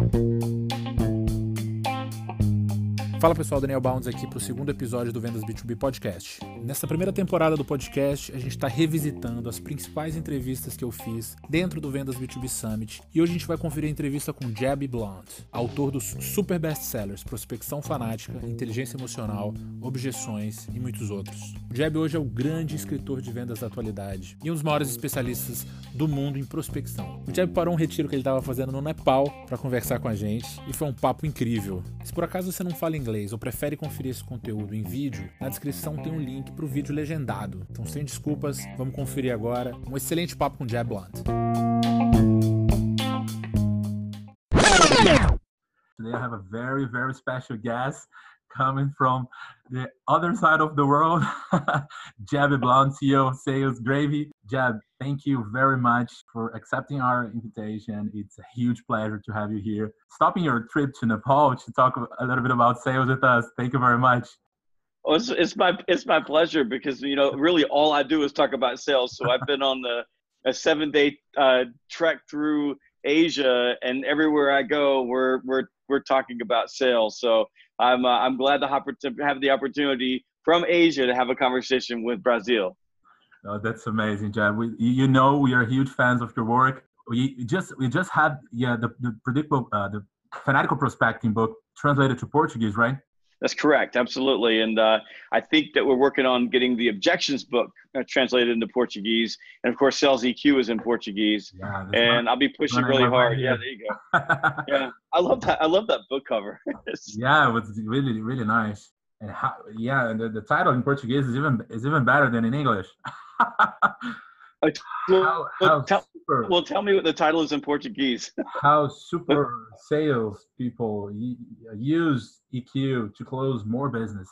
Bye. Fala pessoal, Daniel Bounds aqui para o segundo episódio do Vendas B2B Podcast. Nessa primeira temporada do podcast, a gente está revisitando as principais entrevistas que eu fiz dentro do Vendas B2B Summit e hoje a gente vai conferir a entrevista com Jeb Blount, autor dos super best-sellers Prospecção Fanática, Inteligência Emocional, Objeções e muitos outros. O Jeb hoje é o grande escritor de vendas da atualidade e um dos maiores especialistas do mundo em prospecção. O Jeb parou um retiro que ele estava fazendo no Nepal para conversar com a gente e foi um papo incrível. Se por acaso você não fala inglês, inglês ou prefere conferir esse conteúdo em vídeo, na descrição tem um link para o vídeo legendado. Então, sem desculpas, vamos conferir agora um excelente papo com Jeb Blunt. Today I have a very, very special guest coming from the other side of the world, Jeb Blount, CEO of Sales Gravy. Jeb, thank you very much for accepting our invitation. It's a huge pleasure to have you here. Stopping your trip to Nepal to talk a little bit about sales with us. Thank you very much. Oh, it's, it's my it's my pleasure because you know really all I do is talk about sales. So I've been on the a seven day uh, trek through Asia, and everywhere I go, we're we're we're talking about sales. So I'm uh, I'm glad to have the opportunity from Asia to have a conversation with Brazil. Oh, that's amazing, Jeb. We, you know, we are huge fans of your work. We just we just had yeah the the predictable uh, the fanatical prospecting book translated to Portuguese, right? That's correct, absolutely. And uh, I think that we're working on getting the objections book uh, translated into Portuguese, and of course, Sales EQ is in Portuguese. Yeah, and I'll be pushing really hard. Yeah, there you go. yeah, I love that. I love that book cover. yeah, it was really really nice. And how, yeah, the, the title in Portuguese is even is even better than in English. well, how, how tell, super, well, tell me what the title is in Portuguese. how super sales people use EQ to close more business,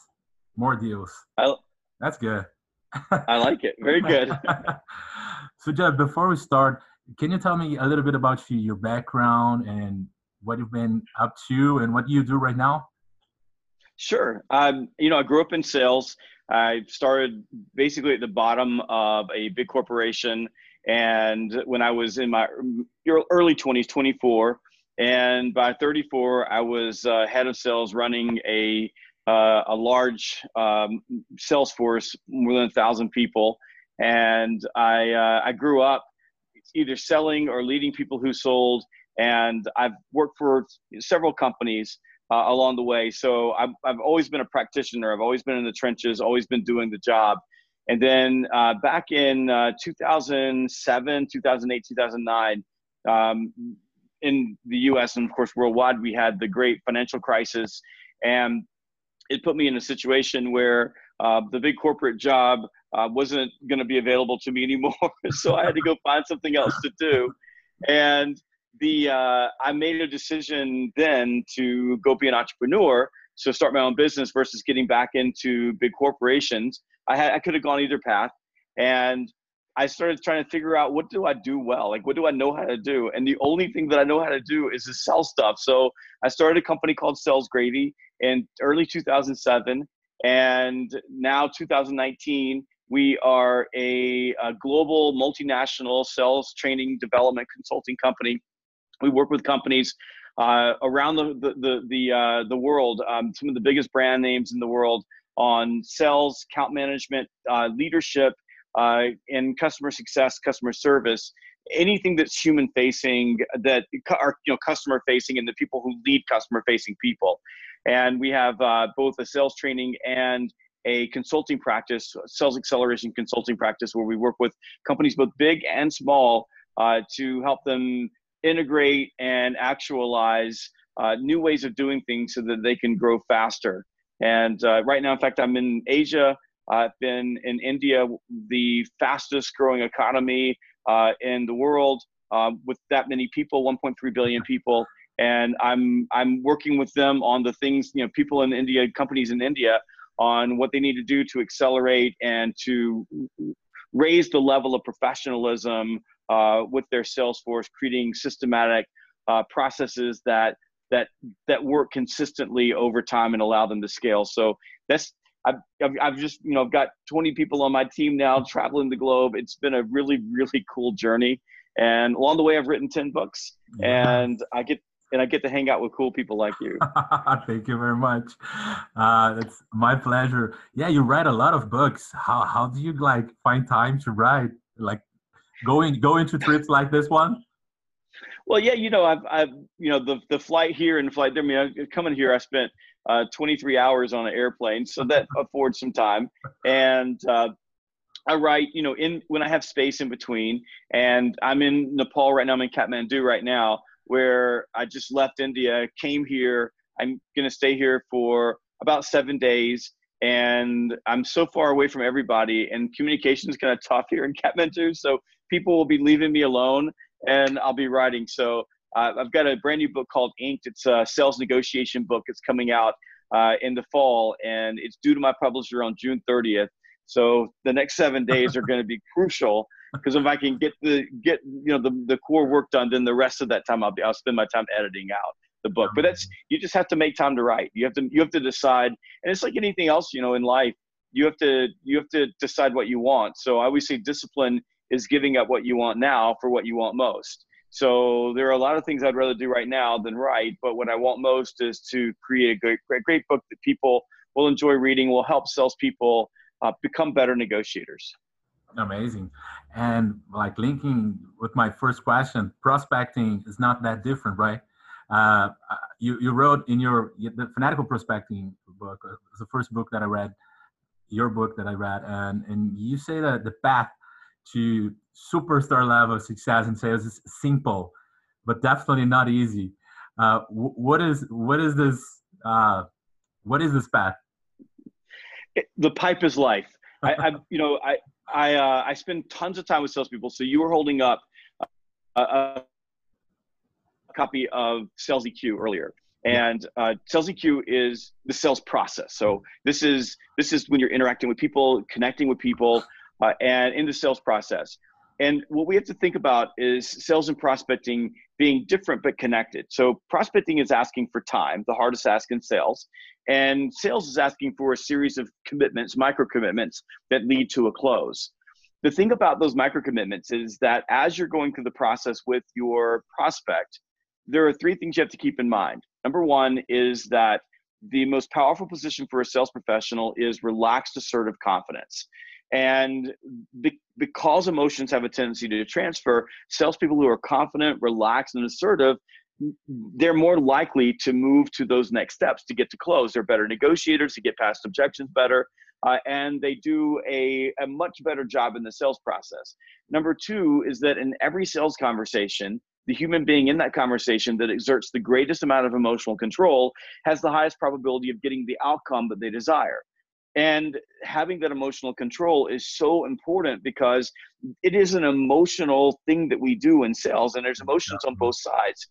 more deals. I, That's good. I like it. Very good. so, Jeb, before we start, can you tell me a little bit about you, your background, and what you've been up to, and what you do right now? Sure. Um, you know, I grew up in sales. I started basically at the bottom of a big corporation. And when I was in my early 20s, 24, and by 34, I was uh, head of sales running a, uh, a large um, sales force, more than a thousand people. And I, uh, I grew up either selling or leading people who sold. And I've worked for several companies uh, along the way. So I've, I've always been a practitioner. I've always been in the trenches, always been doing the job. And then uh, back in uh, 2007, 2008, 2009, um, in the US and of course worldwide, we had the great financial crisis. And it put me in a situation where uh, the big corporate job uh, wasn't going to be available to me anymore. so I had to go find something else to do. And the uh, I made a decision then to go be an entrepreneur, so start my own business versus getting back into big corporations. I had I could have gone either path, and I started trying to figure out what do I do well, like what do I know how to do, and the only thing that I know how to do is to sell stuff. So I started a company called Sales Gravy in early 2007, and now 2019 we are a, a, global multinational sales training development consulting company we work with companies uh, around the the the the, uh, the world, um, some of the biggest brand names in the world on sales, account management, uh, leadership, uh, and customer success, customer service. Anything that's human facing, that are you know customer facing, and the people who lead customer facing people. And we have uh, both a sales training and a consulting practice, sales acceleration consulting practice, where we work with companies both big and small uh, to help them integrate and actualize uh, new ways of doing things so that they can grow faster. And uh, right now, in fact, I'm in Asia. I've been in India, the fastest growing economy uh, in the world, um, with that many people, 1.3 billion people. And I'm I'm working with them on the things, you know, people in India, companies in India, on what they need to do to accelerate and to raise the level of professionalism uh, with their Salesforce, creating systematic uh, processes that that that work consistently over time and allow them to scale. So that's I've, I've, I've just you know I've got 20 people on my team now traveling the globe. It's been a really really cool journey, and along the way I've written 10 books, and I get and I get to hang out with cool people like you. Thank you very much. Uh, it's my pleasure. Yeah, you write a lot of books. How how do you like find time to write? Like going going to trips like this one? Well, yeah, you know, I've, I've, you know, the the flight here and the flight there. I mean, coming here, I spent uh, 23 hours on an airplane, so that affords some time. And uh, I write, you know, in when I have space in between, and I'm in Nepal right now. I'm in Kathmandu right now, where I just left India, came here. I'm gonna stay here for about seven days, and I'm so far away from everybody, and communication is kind of tough here in Kathmandu. So people will be leaving me alone, and I'll be writing. So uh, I've got a brand new book called Inked. It's a sales negotiation book. It's coming out uh, in the fall, and it's due to my publisher on June 30th. So the next seven days are going to be crucial because if I can get the get you know the the core work done, then the rest of that time I'll be I'll spend my time editing out the book. But that's you just have to make time to write. You have to you have to decide, and it's like anything else, you know, in life. You have to you have to decide what you want. So I always say discipline is giving up what you want now for what you want most. So there are a lot of things I'd rather do right now than write, but what I want most is to create a great, great, great book that people will enjoy reading, will help salespeople uh, become better negotiators. Amazing. And like linking with my first question, prospecting is not that different, right? Uh, you, you wrote in your the fanatical prospecting book, uh, the first book that I read, your book that I read, and, and you say that the path to superstar level success in sales is simple, but definitely not easy. Uh, what is what is this? Uh, what is this path? the pipe is life. I, I you know, I I uh, I spend tons of time with salespeople. So you were holding up a, a copy of Sales EQ earlier, and uh, Sales EQ is the sales process. So this is this is when you're interacting with people, connecting with people, uh, and in the sales process. And what we have to think about is sales and prospecting being different but connected. So prospecting is asking for time, the hardest ask in sales, and sales is asking for a series of commitments, micro commitments that lead to a close. The thing about those micro commitments is that as you're going through the process with your prospect, there are three things you have to keep in mind. Number one is that the most powerful position for a sales professional is relaxed, assertive confidence. And be, because emotions have a tendency to transfer, salespeople who are confident, relaxed, and assertive, they're more likely to move to those next steps to get to close. They're better negotiators to get past objections better, uh, and they do a, a much better job in the sales process. Number two is that in every sales conversation, the human being in that conversation that exerts the greatest amount of emotional control has the highest probability of getting the outcome that they desire. And having that emotional control is so important because it is an emotional thing that we do in sales, and there's emotions on both sides.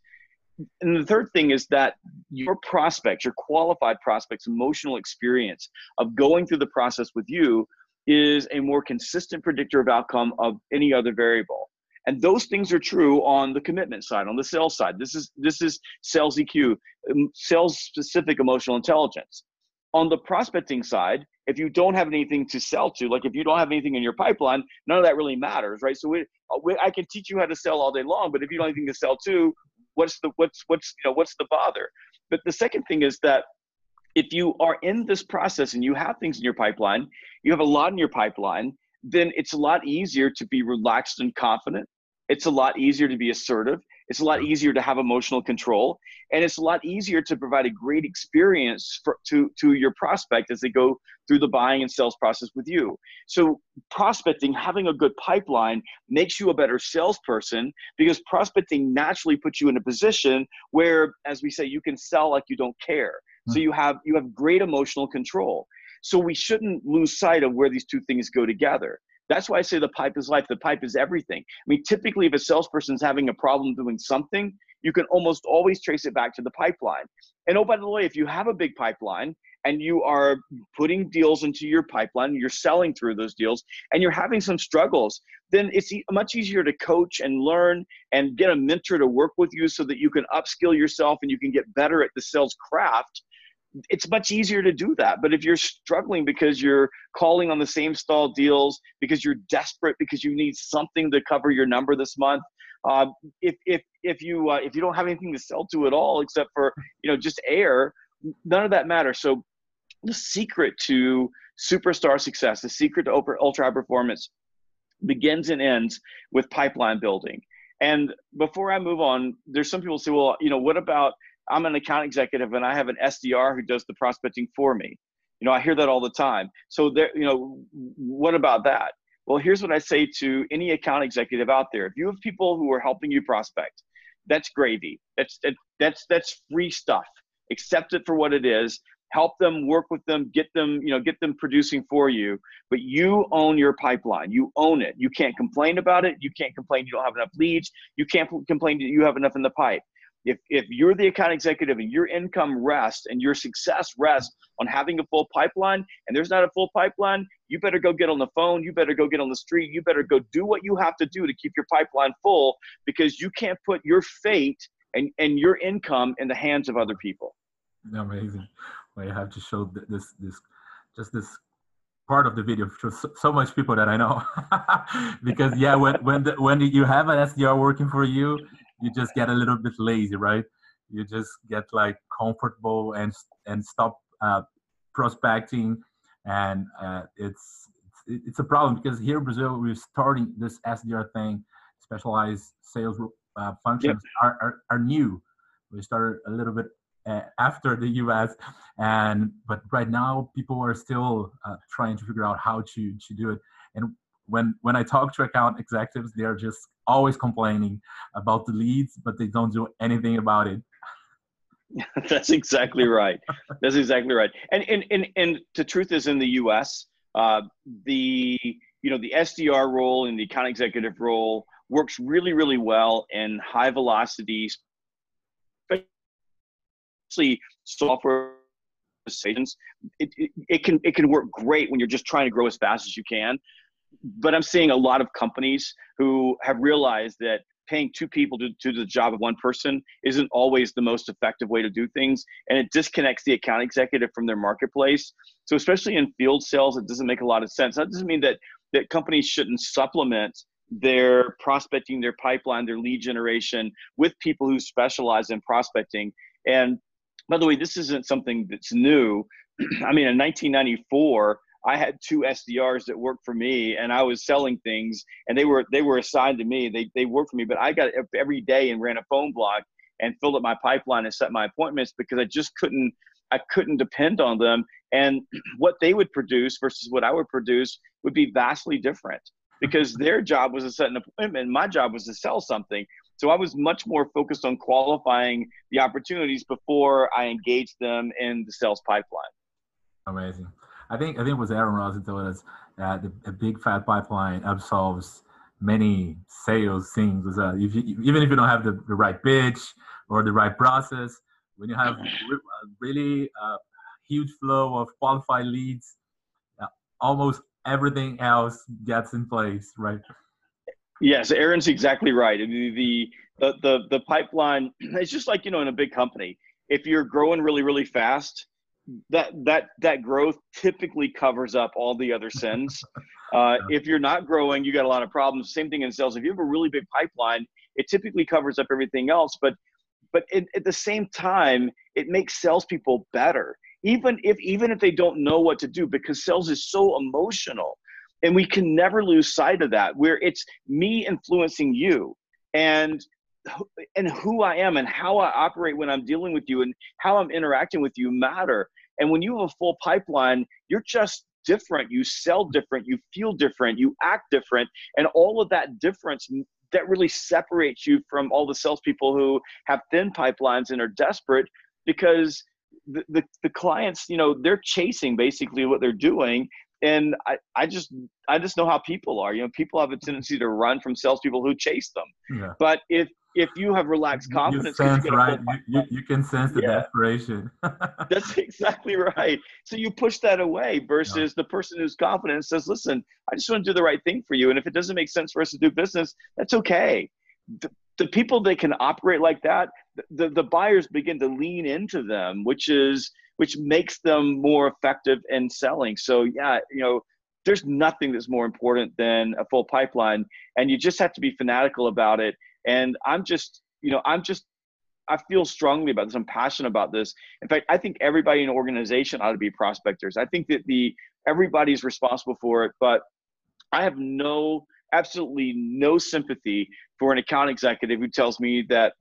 And the third thing is that your prospects, your qualified prospects' emotional experience of going through the process with you is a more consistent predictor of outcome of any other variable. And those things are true on the commitment side on the sales side. This is this is sales eq sales specific emotional intelligence on the prospecting side if you don't have anything to sell to, like if you don't have anything in your pipeline, none of that really matters, right? So uh, we, I can teach you how to sell all day long, but if you don't have anything to sell to, what's the what's what's you know what's the bother? But the second thing is that if you are in this process and you have things in your pipeline, you have a lot in your pipeline, then it's a lot easier to be relaxed and confident. It's a lot easier to be assertive. It's a lot easier to have emotional control, and it's a lot easier to provide a great experience for, to to your prospect as they go through the buying and sales process with you. So prospecting, having a good pipeline, makes you a better salesperson because prospecting naturally puts you in a position where, as we say, you can sell like you don't care. So hmm. you have you have great emotional control. So we shouldn't lose sight of where these two things go together. That's why I say the pipe is life. The pipe is everything. I mean, typically, if a salesperson is having a problem doing something, you can almost always trace it back to the pipeline. And oh, by the way, if you have a big pipeline and you are putting deals into your pipeline, you're selling through those deals, and you're having some struggles, then it's much easier to coach and learn and get a mentor to work with you so that you can upskill yourself and you can get better at the sales craft it's much easier to do that. But if you're struggling because you're calling on the same stall deals, because you're desperate, because you need something to cover your number this month, uh, if, if, if you uh, if you don't have anything to sell to at all except for you know just air, none of that matters. So the secret to superstar success, the secret to ultra high performance begins and ends with pipeline building. And before I move on, there's some people say, well, you know, what about I'm an account executive and I have an SDR who does the prospecting for me. You know, I hear that all the time. So there, you know, what about that? Well, here's what I say to any account executive out there. If you have people who are helping you prospect, that's gravy. That's that's that's free stuff. Accept it for what it is help them work with them get them you know get them producing for you but you own your pipeline you own it you can't complain about it you can't complain you don't have enough leads you can't complain that you have enough in the pipe if, if you're the account executive and your income rests and your success rests on having a full pipeline and there's not a full pipeline you better go get on the phone you better go get on the street you better go do what you have to do to keep your pipeline full because you can't put your fate and, and your income in the hands of other people. Amazing. Well, I have to show this this just this part of the video to so, so much people that I know. Because yeah when when the, when you have an SDR working for you you just get a little bit lazy right you just get like comfortable and and stop uh, prospecting and uh, it's it's a problem because here in Brazil we're starting this SDR thing specialized sales uh, functions yep. are, are, are new we started a little bit uh, after the US. And but right now, people are still uh, trying to figure out how to to do it. And when when I talk to account executives, they're just always complaining about the leads, but they don't do anything about it. That's exactly right. That's exactly right. And and and and the truth is, in the U.S., uh, the you know the SDR role and the account executive role works really really well in high velocity especially software decisions, it, it, it, can it can work great when you're just trying to grow as fast as you can. But I'm seeing a lot of companies who have realized that paying two people to, to do the job of one person isn't always the most effective way to do things and it disconnects the account executive from their marketplace. So especially in field sales it doesn't make a lot of sense. That doesn't mean that that companies shouldn't supplement their prospecting their pipeline their lead generation with people who specialize in prospecting. And by the way, this isn't something that's new. I mean, in 1994, I had two SDRs that worked for me, and I was selling things, and they were they were assigned to me. They they worked for me, but I got up every day and ran a phone block and filled up my pipeline and set my appointments because I just couldn't I couldn't depend on them. And what they would produce versus what I would produce would be vastly different because their job was to set an appointment, my job was to sell something. So I was much more focused on qualifying the opportunities before I engaged them in the sales pipeline. Amazing. I think I think it was Aaron Ross that told us that the, a big fat pipeline absolves many sales things. Uh, if you, even if you don't have the, the right pitch or the right process, when you have a really uh, huge flow of qualified leads, uh, almost everything else gets in place, right? Yes, Aaron's exactly right. The, the the the the pipeline it's just like you know in a big company. If you're growing really really fast, that that that growth typically covers up all the other sins. Uh, if you're not growing, you got a lot of problems. Same thing in sales. If you have a really big pipeline, it typically covers up everything else. But but it, at the same time, it makes salespeople better, even if even if they don't know what to do, because sales is so emotional and we can never lose sight of that where it's me influencing you and and who I am and how I operate when I'm dealing with you and how I'm interacting with you matter. And when you have a full pipeline, you're just different. You sell different, you feel different, you act different, and all of that difference that really separates you from all the salespeople who have thin pipelines and are desperate because the, the, the clients, you know, they're chasing basically what they're doing and I, I just I just know how people are. You know, people have a tendency to run from salespeople who chase them. Yeah. But if if you have relaxed confidence, you, sense, you right? You, you, can sense the yeah. desperation. That's exactly right. So you push that away versus yeah. the person who's confident says, "Listen, I just want to do the right thing for you, and if it doesn't make sense for us to do business, that's okay." The, the people that can operate like that, the, the buyers begin to lean into them, which is which makes them more effective in selling. So yeah, you know, there's nothing that's more important than a full pipeline, and you just have to be fanatical about it. And I'm just you know, I'm just I feel strongly about this. I'm passionate about this. In fact, I think everybody in an organization ought to be prospectors. I think that the everybody's responsible for it, but I have no absolutely no sympathy for an account executive who tells me that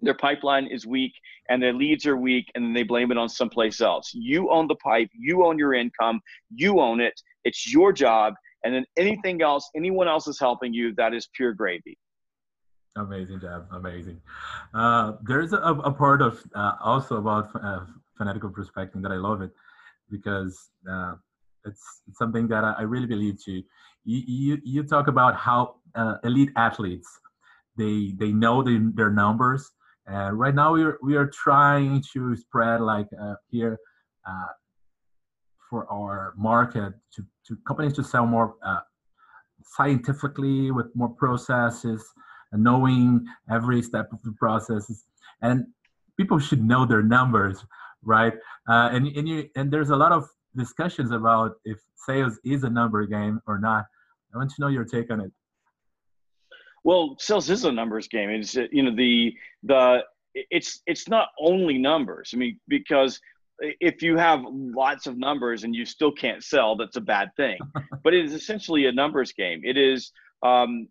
their pipeline is weak and their leads are weak and then they blame it on someplace else. You own the pipe, you own your income, you own it. It's your job. And then anything else, anyone else is helping you, that is pure gravy. Amazing, Jeb. Amazing. Uh, there's a, a, part of uh, also about uh, fanatical prospecting that I love it because uh, it's, it's, something that I, I really believe to. You, you, you talk about how uh, elite athletes they they know the, their numbers. And right now we are we are trying to spread like uh, here for our market to, to companies to sell more scientifically with more processes knowing every step of the process and people should know their numbers right? Uh, and and you and there's a lot of discussions about if sales is a number game or not. I want to know your take on it. Well sales is a numbers game. It's you know the the it's it's not only numbers. I mean because if you have lots of numbers and you still can't sell that's a bad thing. But it is essentially a numbers game. It is um,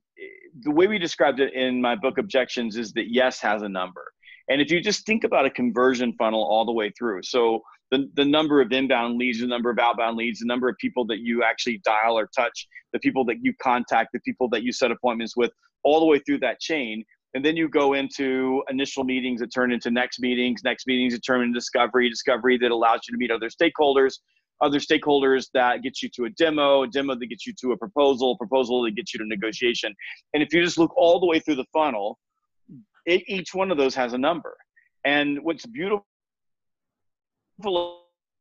the way we described it in my book objections is that yes has a number. And if you just think about a conversion funnel all the way through so the, the number of inbound leads the number of outbound leads the number of people that you actually dial or touch the people that you contact the people that you set appointments with all the way through that chain. And then you go into initial meetings that turn into next meetings next meetings that turn into discovery discovery that allows you to meet other stakeholders other stakeholders that gets you to a demo, a demo that gets you to a proposal, proposal that gets you to negotiation. And if you just look all the way through the funnel, it, each one of those has a number. And what's beautiful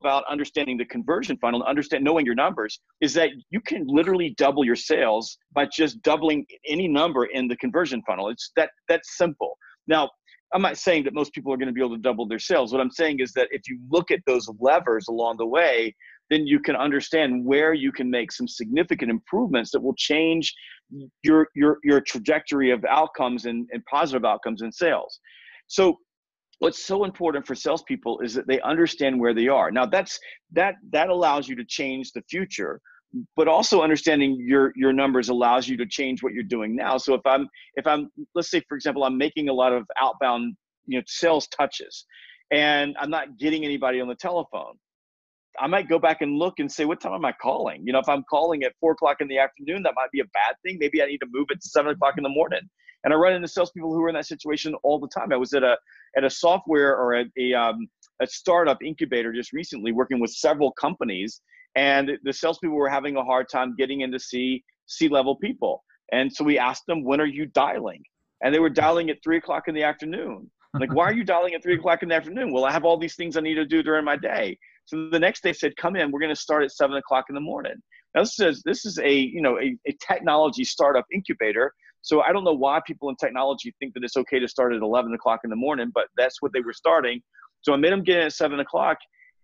about understanding the conversion funnel and understand knowing your numbers is that you can literally double your sales by just doubling any number in the conversion funnel. It's that that's simple. Now, I'm not saying that most people are going to be able to double their sales. What I'm saying is that if you look at those levers along the way, then you can understand where you can make some significant improvements that will change your your your trajectory of outcomes and, and positive outcomes in sales. So what's so important for salespeople is that they understand where they are. Now that's that that allows you to change the future but also understanding your your numbers allows you to change what you're doing now. So if i'm if i'm let's say for example i'm making a lot of outbound you know sales touches and i'm not getting anybody on the telephone i might go back and look and say what time am i calling? You know if i'm calling at four o'clock in the afternoon that might be a bad thing. Maybe i need to move it to seven o'clock in the morning. And i run into salespeople who are in that situation all the time. I was at a at a software or a, a um, a startup incubator just recently working with several companies and the salespeople were having a hard time getting in to see C-level people. And so we asked them, when are you dialing? And they were dialing at three o'clock in the afternoon. Like, why are you dialing at three o'clock in the afternoon? Well, I have all these things I need to do during my day. So the next day said, come in, we're going to start at seven o'clock in the morning. Now this is, this is a, you know, a, a technology startup incubator. So I don't know why people in technology think that it's okay to start at 11 o'clock in the morning, but that's what they were starting. So I made them get in at seven o'clock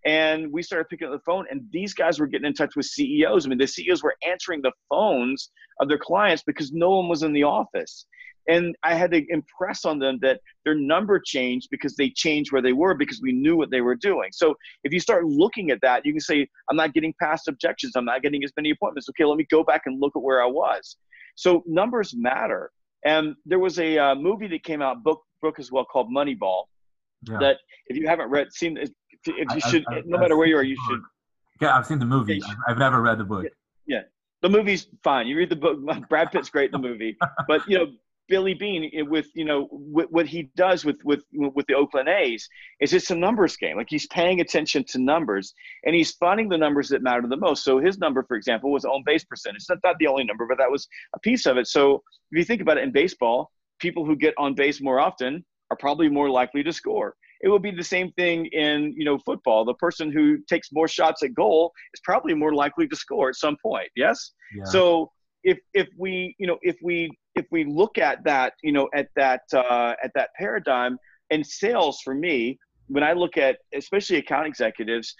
and we started picking up the phone and these guys were getting in touch with ceos i mean the ceos were answering the phones of their clients because no one was in the office. And i had to impress on them that their number changed because they changed where they were because we knew what they were doing. So if you start looking at that you can say i'm not getting past objections. I'm not getting as many appointments. Okay let me go back and look at where i was. So numbers matter. And there was a uh, movie that came out book book as well called moneyball yeah. that if you haven't read seen if you should, I, I, no matter where you are, you should. Yeah, I've seen the movie. I've never read the book. Yeah, the movie's fine. You read the book. Brad Pitt's great in the movie, but you know Billy Beane eh, with you know what he does with with with the Oakland A's is it's a numbers game. Like he's paying attention to numbers and he's finding the numbers that matter the most. So his number, for example, was on base percentage. That's not the only number, but that was a piece of it. So if you think about it in baseball, people who get on base more often are probably more likely to score it will be the same thing in you know football. The person who takes more shots at goal is probably more likely to score at some point. Yes. Yeah. So if if we you know if we if we look at that you know at that uh, at that paradigm and sales for me when I look at especially account executives,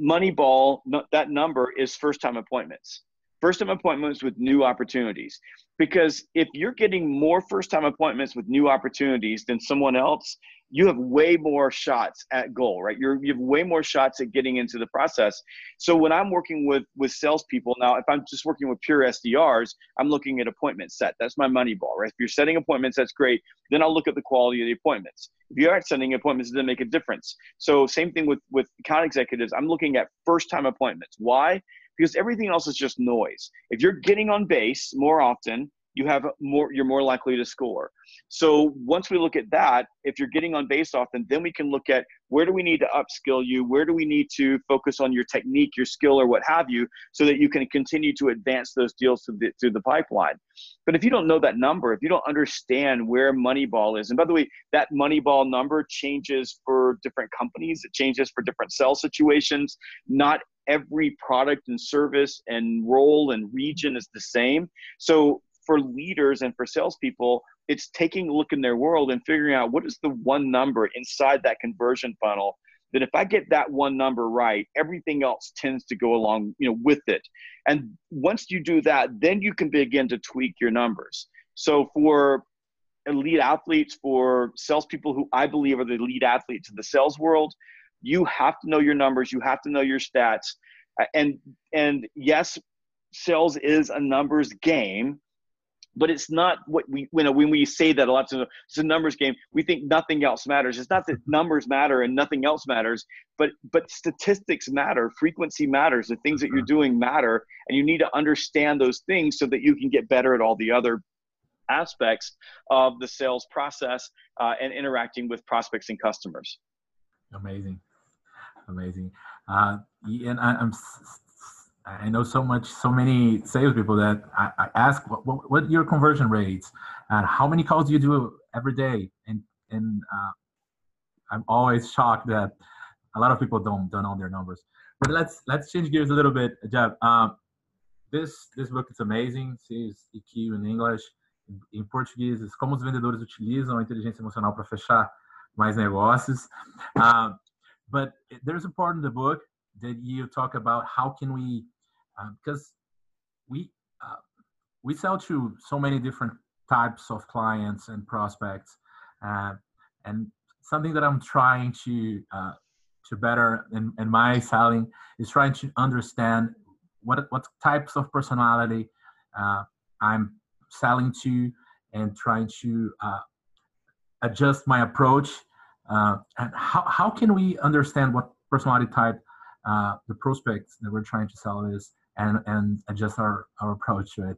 Moneyball that number is first time appointments first time appointments with new opportunities. Because if you're getting more first time appointments with new opportunities than someone else, you have way more shots at goal, right? You're, you have way more shots at getting into the process. So when I'm working with with salespeople now, if I'm just working with pure SDRs, I'm looking at appointment set. That's my money ball, right? If you're setting appointments, that's great. Then I'll look at the quality of the appointments. If you aren't setting appointments, it doesn't make a difference. So same thing with with account executives. I'm looking at first time appointments. Why? Because everything else is just noise. If you're getting on base more often, you have more you're more likely to score. So once we look at that if you're getting on base often then we can look at where do we need to upskill you? Where do we need to focus on your technique your skill or what have you so that you can continue to advance those deals through the, through the pipeline. But if you don't know that number if you don't understand where moneyball is and by the way that moneyball number changes for different companies it changes for different sales situations. Not every product and service and role and region is the same. So for leaders and for salespeople, it's taking a look in their world and figuring out what is the one number inside that conversion funnel that if I get that one number right, everything else tends to go along, you know, with it. And once you do that, then you can begin to tweak your numbers. So for elite athletes, for salespeople who I believe are the elite athletes in the sales world, you have to know your numbers, you have to know your stats. And and yes, sales is a numbers game, but it's not what we you know when we say that a lot of it's a numbers game we think nothing else matters. It's not that numbers matter and nothing else matters but but statistics matter frequency matters the things that you're doing matter and you need to understand those things so that you can get better at all the other aspects of the sales process uh, and interacting with prospects and customers. Amazing. Amazing. Uh, and I, i'm I know so much, so many salespeople that I, I ask, what, what, what your conversion rates and how many calls do you do every day? And and uh, I'm always shocked that a lot of people don't don't know their numbers. But let's let's change gears a little bit, Jeb. Um, this this book is amazing. Sales EQ in English. Em português, como os vendedores utilizam a inteligência emocional para fechar mais negócios. Uh, but there's a part in the book that you talk about how can we because we uh, we sell to so many different types of clients and prospects, uh, and something that I'm trying to uh, to better in, in my selling is trying to understand what what types of personality uh, I'm selling to, and trying to uh, adjust my approach. and how how can we understand what personality type the prospects that we're trying to sell is? And and adjust our our approach to it.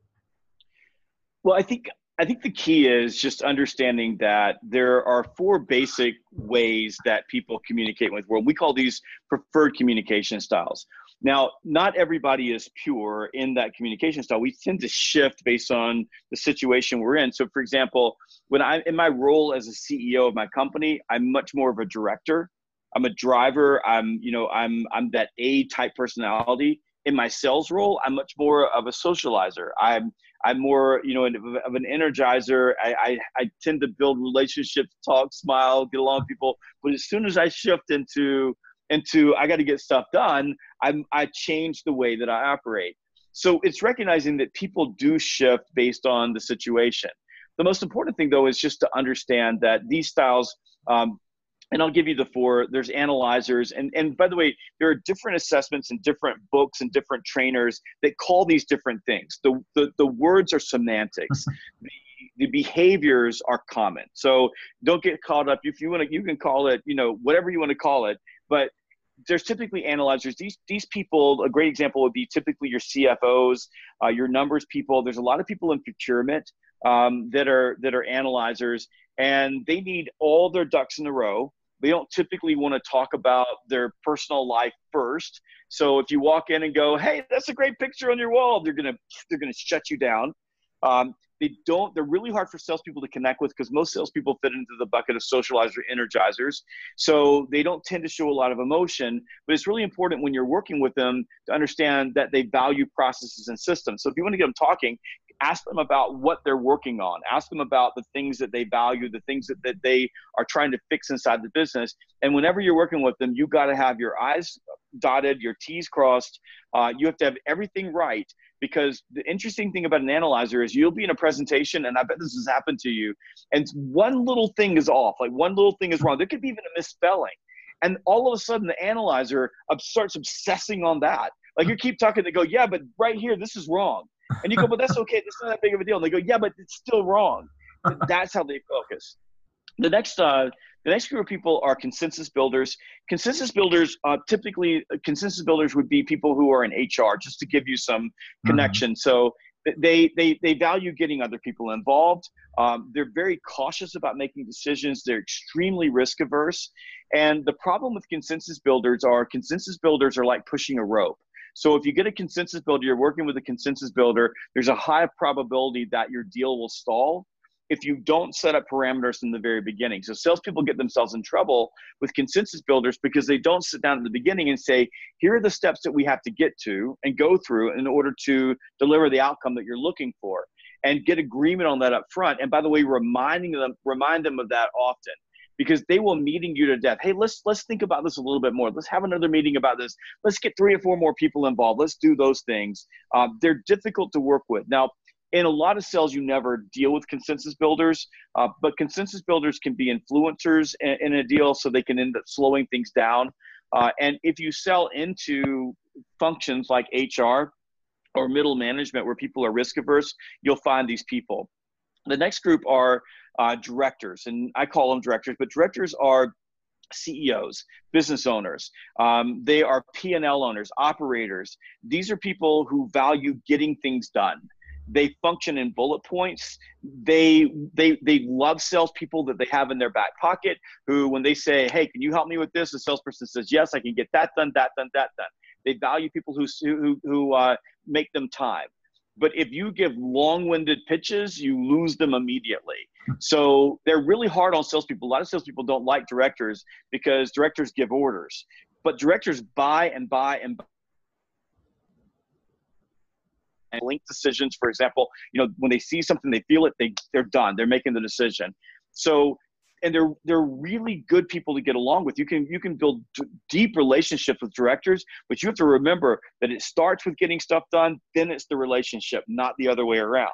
Well i think i think the key is just understanding that there are four basic ways that people communicate with world. We call these preferred communication styles. Now not everybody is pure in that communication style. We tend to shift based on the situation we're in. So for example when i'm in my role as a ceo of my company i'm much more of a director. I'm a driver. I'm you know i'm i'm that a type personality in my sales role, I'm much more of a socializer. I'm I'm more, you know, of an energizer. I, I, I tend to build relationships, talk, smile, get along with people. But as soon as I shift into into I got to get stuff done, I'm I change the way that I operate. So it's recognizing that people do shift based on the situation. The most important thing though is just to understand that these styles um, and I'll give you the four. There's analyzers, and and by the way, there are different assessments and different books and different trainers that call these different things. The the, the words are semantics. the, the behaviors are common. So don't get caught up. If you want to, you can call it, you know, whatever you want to call it. But there's typically analyzers. These these people, a great example would be typically your CFOs, uh, your numbers people. There's a lot of people in procurement um, that are that are analyzers, and they need all their ducks in a row they don't typically want to talk about their personal life first. So if you walk in and go, "Hey, that's a great picture on your wall," they're gonna they're gonna shut you down. Um, they don't. They're really hard for salespeople to connect with because most salespeople fit into the bucket of socializer energizers. So they don't tend to show a lot of emotion. But it's really important when you're working with them to understand that they value processes and systems. So if you want to get them talking, ask them about what they're working on. Ask them about the things that they value the things that, that they are trying to fix inside the business. And whenever you're working with them you got to have your i's dotted your t's crossed. Uh, you have to have everything right because the interesting thing about an analyzer is you'll be in a presentation and i bet this has happened to you and one little thing is off like one little thing is wrong. There could be even a misspelling. And all of a sudden the analyzer starts obsessing on that. Like you keep talking they go yeah but right here this is wrong and you go but that's okay that's not that big of a deal and they go yeah but it's still wrong that's how they focus the next uh, the next group of people are consensus builders. Consensus builders, uh, typically, uh, consensus builders would be people who are in HR, just to give you some mm-hmm. connection. Mm-hmm. So they, they, they value getting other people involved. Um, they're very cautious about making decisions. They're extremely risk averse. And the problem with consensus builders are consensus builders are like pushing a rope. So if you get a consensus builder, you're working with a consensus builder, there's a high probability that your deal will stall if you don't set up parameters in the very beginning. So salespeople get themselves in trouble with consensus builders because they don't sit down at the beginning and say, here are the steps that we have to get to and go through in order to deliver the outcome that you're looking for and get agreement on that up front. And by the way, reminding them, remind them of that often because they will meeting you to death. Hey, let's let's think about this a little bit more. Let's have another meeting about this. Let's get three or four more people involved. Let's do those things. Um, they're difficult to work with. Now, in a lot of sales, you never deal with consensus builders, uh, but consensus builders can be influencers in, in, a deal, so they can end up slowing things down. Uh, and if you sell into functions like HR or middle management where people are risk averse, you'll find these people. The next group are uh, directors, and I call them directors, but directors are CEOs, business owners. Um, they are P&L owners, operators. These are people who value getting things done they function in bullet points. They they they love salespeople that they have in their back pocket. Who, when they say, "Hey, can you help me with this?" the salesperson says, "Yes, I can get that done, that done, that done." They value people who who who uh, make them time. But if you give long-winded pitches, you lose them immediately. So they're really hard on salespeople. A lot of salespeople don't like directors because directors give orders, but directors buy and buy and buy and link decisions for example you know when they see something they feel it they they're done they're making the decision so and they're they're really good people to get along with you can you can build d- deep relationships with directors but you have to remember that it starts with getting stuff done then it's the relationship not the other way around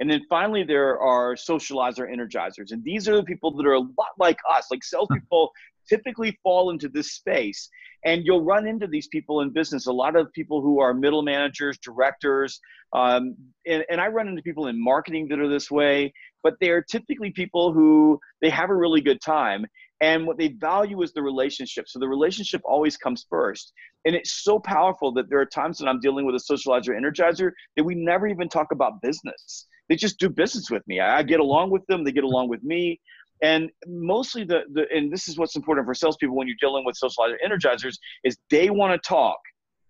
and then finally, there are socializer energizers. And these are the people that are a lot like us. Like salespeople typically fall into this space. And you'll run into these people in business. A lot of people who are middle managers, directors, um, and, and I run into people in marketing that are this way. But they are typically people who they have a really good time, and what they value is the relationship. So the relationship always comes first. And it's so powerful that there are times when I'm dealing with a socializer energizer that we never even talk about business. They just do business with me. I get along with them, they get along with me. And mostly the, the and this is what's important for salespeople when you're dealing with socializer energizers is they want to talk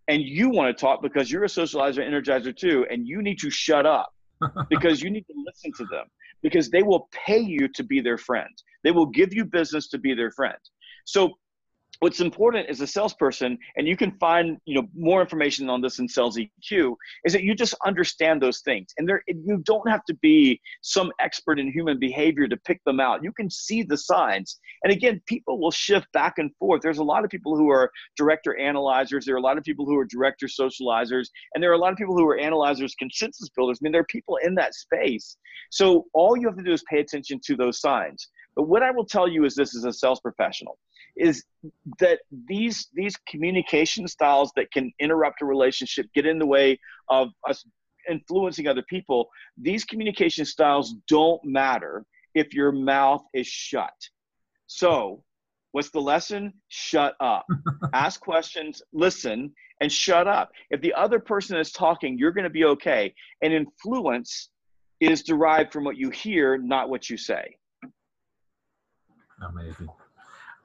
and you want to talk because you're a socializer energizer too, and you need to shut up because you need to listen to them because they will pay you to be their friend. They will give you business to be their friend. So what's important as a salesperson and you can find you know more information on this in sales eq is that you just understand those things. And there you don't have to be some expert in human behavior to pick them out. You can see the signs. And again people will shift back and forth. There's a lot of people who are director analyzers. There are a lot of people who are director socializers. And there are a lot of people who are analyzers consensus builders. I mean there are people in that space. So all you have to do is pay attention to those signs. But what i will tell you is this as a sales professional is that these these communication styles that can interrupt a relationship, get in the way of us influencing other people, these communication styles don't matter if your mouth is shut. So, what's the lesson? Shut up. Ask questions, listen, and shut up. If the other person is talking, you're going to be okay. And influence is derived from what you hear, not what you say. Amazing.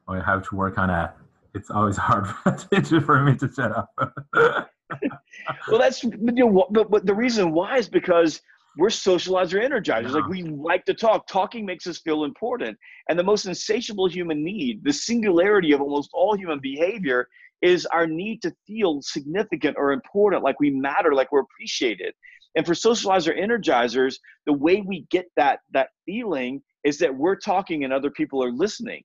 I have to work on it. It's always hard for me to set up. well, that's you know, but, but the reason why is because we're socializer energizers. Like we like to talk. Talking makes us feel important. And the most insatiable human need, the singularity of almost all human behavior, is our need to feel significant or important, like we matter, like we're appreciated. And for socializer energizers, the way we get that that feeling is that we're talking and other people are listening.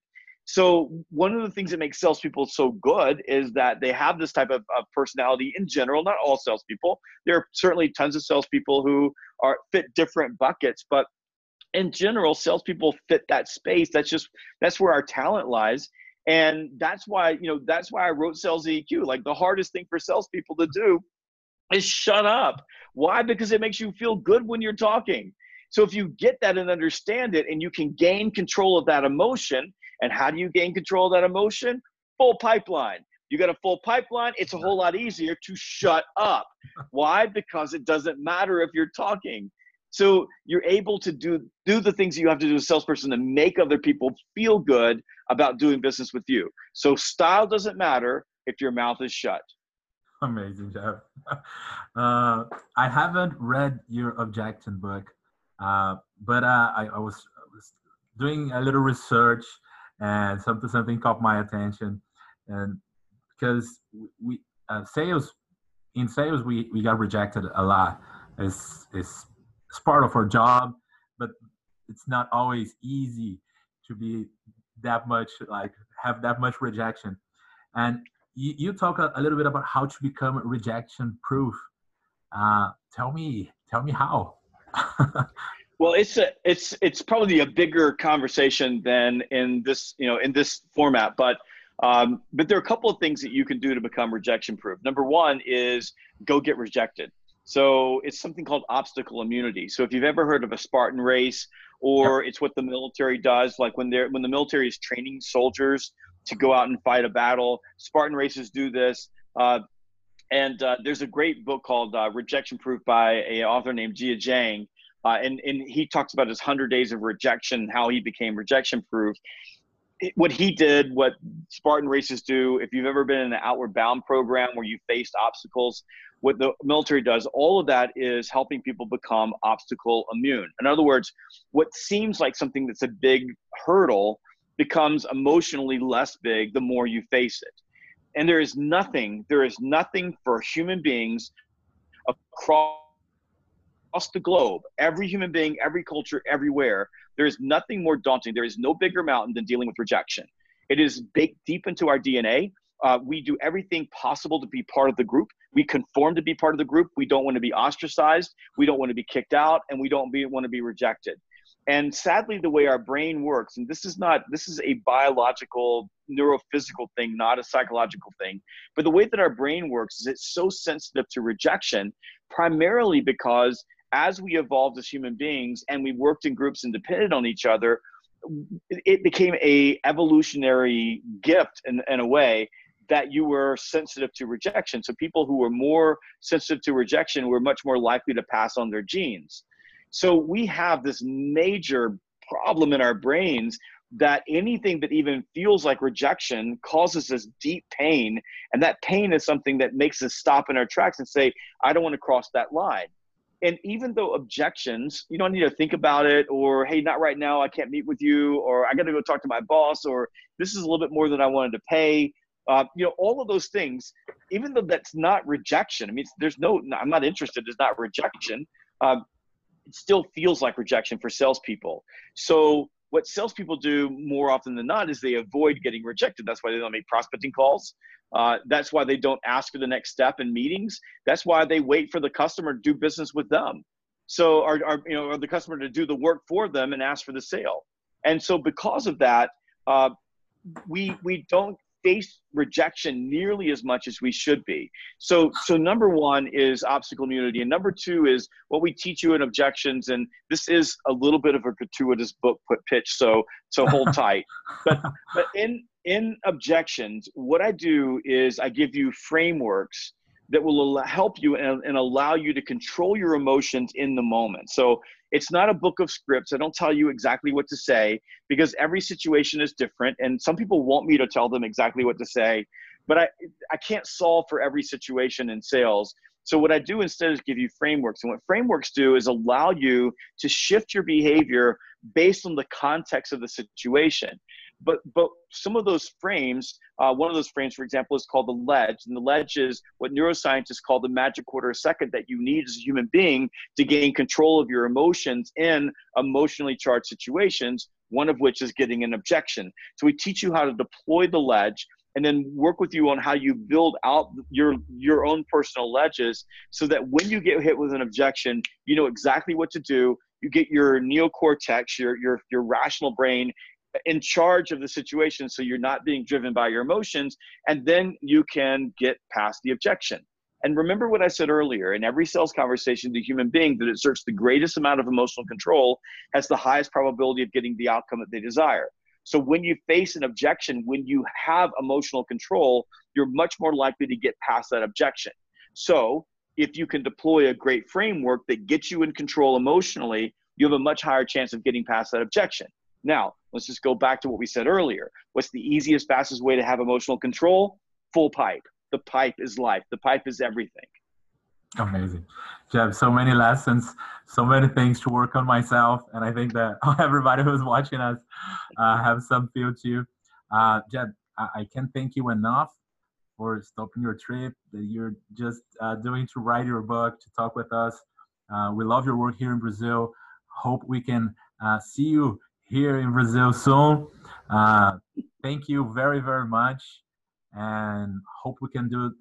So one of the things that makes salespeople so good is that they have this type of, of personality in general. Not all salespeople. There are certainly tons of salespeople who are fit different buckets, but in general, salespeople fit that space. That's just that's where our talent lies. And that's why, you know, that's why I wrote Sales EQ. Like the hardest thing for salespeople to do is shut up. Why? Because it makes you feel good when you're talking. So if you get that and understand it and you can gain control of that emotion, and how do you gain control of that emotion? Full pipeline. You got a full pipeline, it's a whole lot easier to shut up. Why? Because it doesn't matter if you're talking. So you're able to do do the things you have to do as a salesperson to make other people feel good about doing business with you. So style doesn't matter if your mouth is shut. Amazing, Jeb. Uh, I haven't read your objection book, uh, but uh, I, I was doing a little research and something something caught my attention. And because we uh, sales in sales we we got rejected a lot. It's it's it's part of our job but it's not always easy to be that much like have that much rejection. And you, you talk a, a little bit about how to become rejection proof. Uh, tell me tell me how Well, it's a it's it's probably a bigger conversation than in this you know in this format, but um, but there are a couple of things that you can do to become rejection proof. Number one is go get rejected. So it's something called obstacle immunity. So if you've ever heard of a Spartan race, or yep. it's what the military does, like when they're when the military is training soldiers to go out and fight a battle, Spartan races do this. Uh, and uh, there's a great book called uh, Rejection Proof by a author named Jia Jiang uh, and, and he talks about his 100 days of rejection, how he became rejection proof. What he did, what Spartan races do, if you've ever been in an outward bound program where you faced obstacles, what the military does, all of that is helping people become obstacle immune. In other words, what seems like something that's a big hurdle becomes emotionally less big the more you face it. And there is nothing, there is nothing for human beings across across the globe, every human being, every culture, everywhere, there is nothing more daunting. There is no bigger mountain than dealing with rejection. It is baked deep into our DNA. Uh, we do everything possible to be part of the group. We conform to be part of the group. We don't want to be ostracized. We don't want to be kicked out, and we don't be, want to be rejected. And sadly, the way our brain works, and this is not this is a biological, neurophysical thing, not a psychological thing. But the way that our brain works is it's so sensitive to rejection, primarily because as we evolved as human beings and we worked in groups and depended on each other, it became a evolutionary gift in, in a way that you were sensitive to rejection. So people who were more sensitive to rejection were much more likely to pass on their genes. So we have this major problem in our brains that anything that even feels like rejection causes us deep pain. And that pain is something that makes us stop in our tracks and say, I don't want to cross that line and even though objections you don't need to think about it or hey not right now i can't meet with you or i got to go talk to my boss or this is a little bit more than i wanted to pay uh, you know all of those things even though that's not rejection i mean there's no i'm not interested it's not rejection um, it still feels like rejection for salespeople. So what salespeople do more often than not is they avoid getting rejected. That's why they don't make prospecting calls. Uh, that's why they don't ask for the next step in meetings. That's why they wait for the customer to do business with them. So, are, are you know, or the customer to do the work for them and ask for the sale. And so, because of that, uh, we we don't face rejection nearly as much as we should be. So, so number one is obstacle immunity, and number two is what we teach you in objections. And this is a little bit of a gratuitous book put pitch, so so hold tight. But but in in objections, what I do is I give you frameworks that will help you and, and allow you to control your emotions in the moment. So it's not a book of scripts. I don't tell you exactly what to say because every situation is different. And some people want me to tell them exactly what to say, but I, I can't solve for every situation in sales. So what I do instead is give you frameworks. And what frameworks do is allow you to shift your behavior based on the context of the situation but but some of those frames uh, one of those frames for example is called the ledge and the ledge is what neuroscientists call the magic quarter second that you need as a human being to gain control of your emotions in emotionally charged situations one of which is getting an objection. So we teach you how to deploy the ledge and then work with you on how you build out your your own personal ledges so that when you get hit with an objection, you know exactly what to do. You get your neocortex, your your your rational brain in charge of the situation so you're not being driven by your emotions and then you can get past the objection. And remember what I said earlier in every sales conversation, the human being that exerts the greatest amount of emotional control has the highest probability of getting the outcome that they desire. So when you face an objection, when you have emotional control, you're much more likely to get past that objection. So if you can deploy a great framework that gets you in control emotionally, you have a much higher chance of getting past that objection. Now, let's just go back to what we said earlier. What's the easiest, fastest way to have emotional control? Full pipe. The pipe is life. The pipe is everything. Amazing. Jeb, so many lessons, so many things to work on myself. And I think that everybody who's watching us uh, have some feel too. Uh, Jeb, I, I can't thank you enough for stopping your trip that you're just uh, doing to write your book, to talk with us. Uh, we love your work here in Brazil. Hope we can uh, see you here in Brazil soon. Uh, thank you very, very much. And hope we can do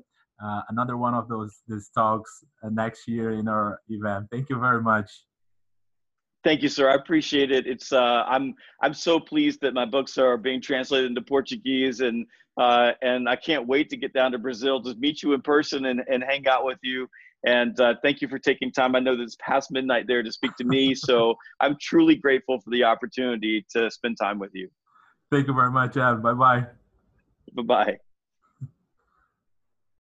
uh, another one of those these talks uh, next year in our event. Thank you very much. Thank you, sir. I appreciate it. It's uh, I'm I'm so pleased that my books are being translated into Portuguese, and uh, and I can't wait to get down to Brazil to meet you in person and, and hang out with you. And uh, thank you for taking time. I know that it's past midnight there to speak to me, so I'm truly grateful for the opportunity to spend time with you. Thank you very much, Ab. Bye bye. Bye bye.